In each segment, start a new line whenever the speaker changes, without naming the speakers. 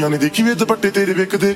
ਕੁੜੀਆਂ ਨੇ ਦੇਖੀ ਵੇ ਦੁਪੱਟੇ ਤੇਰੇ ਵੇਖਦੇ।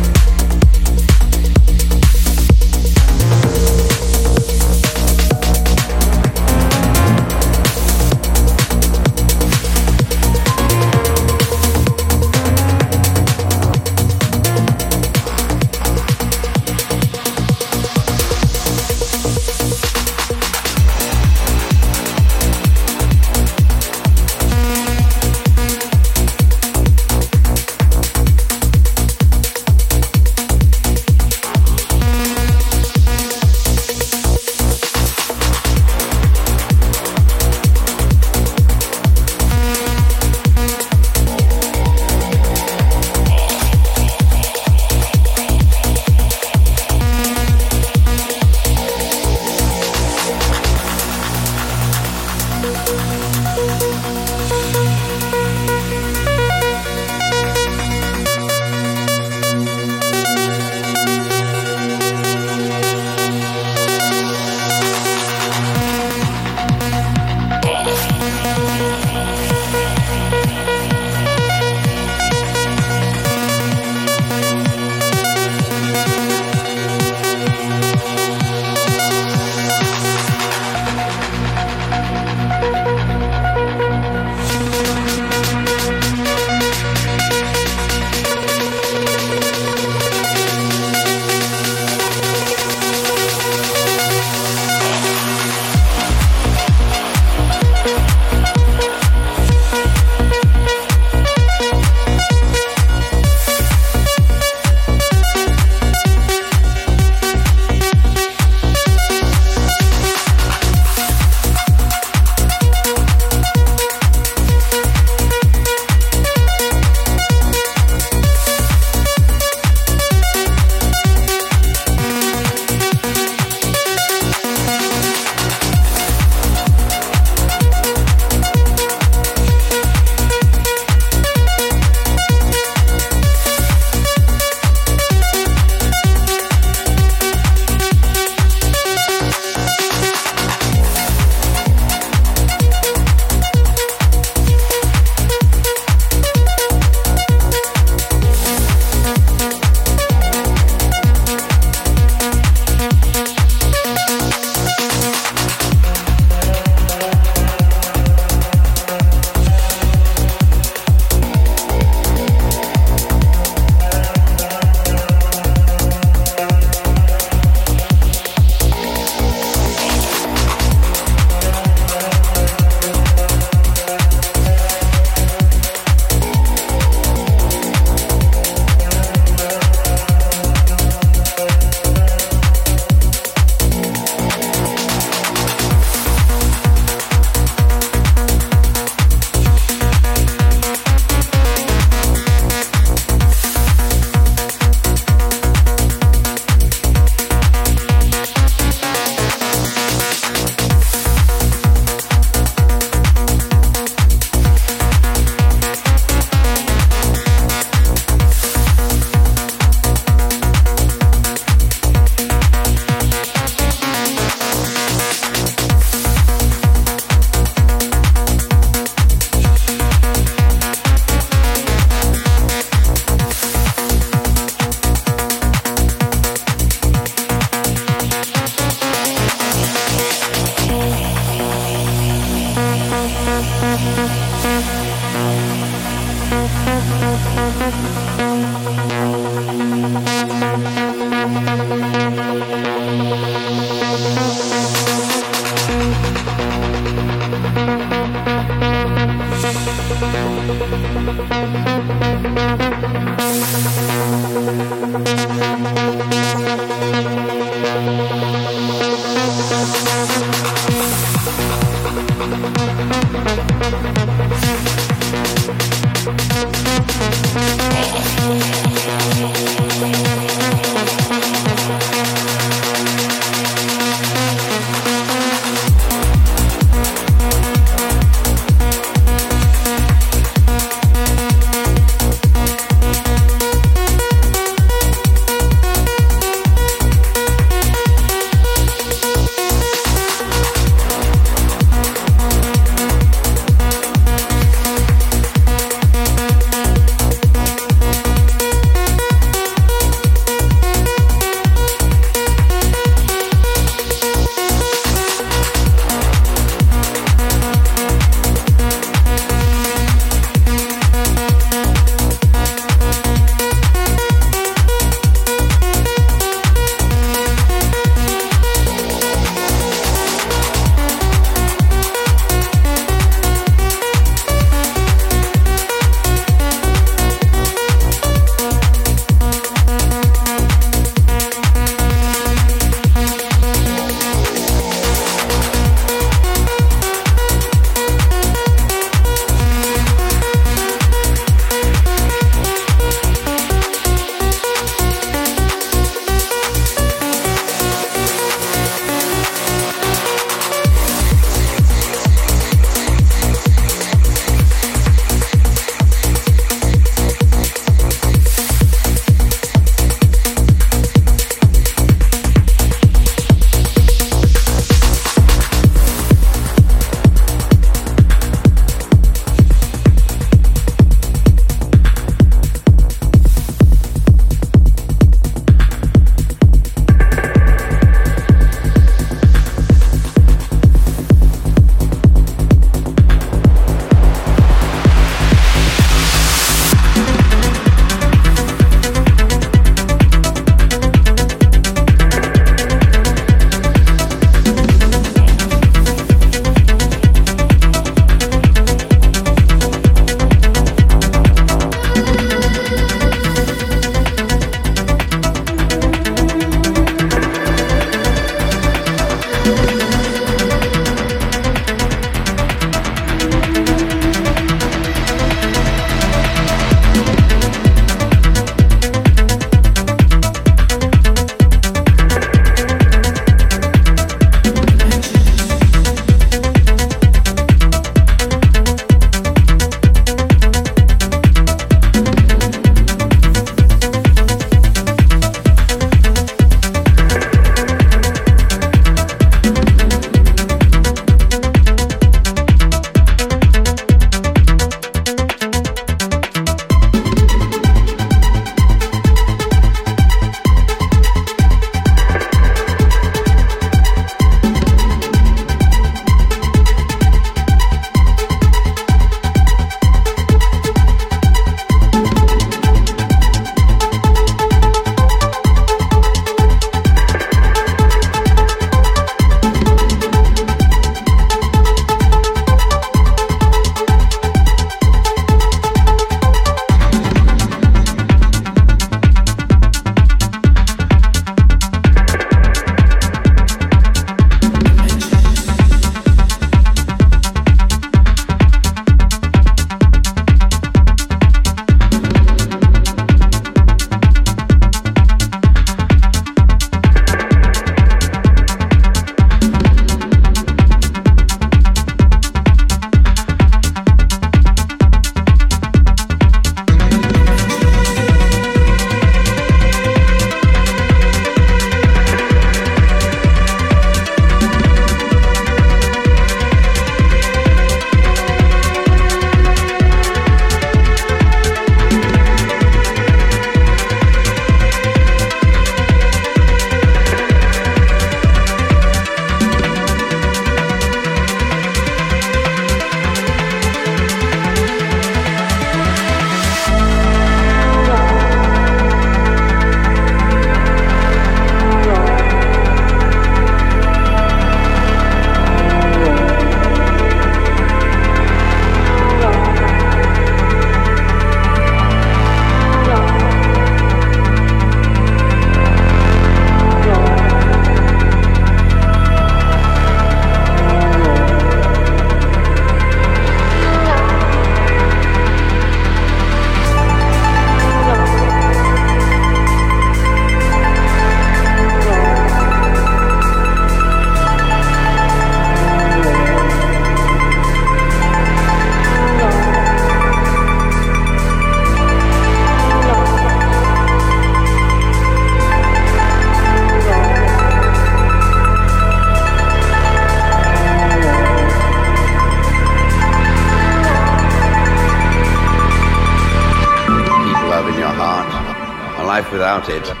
about it.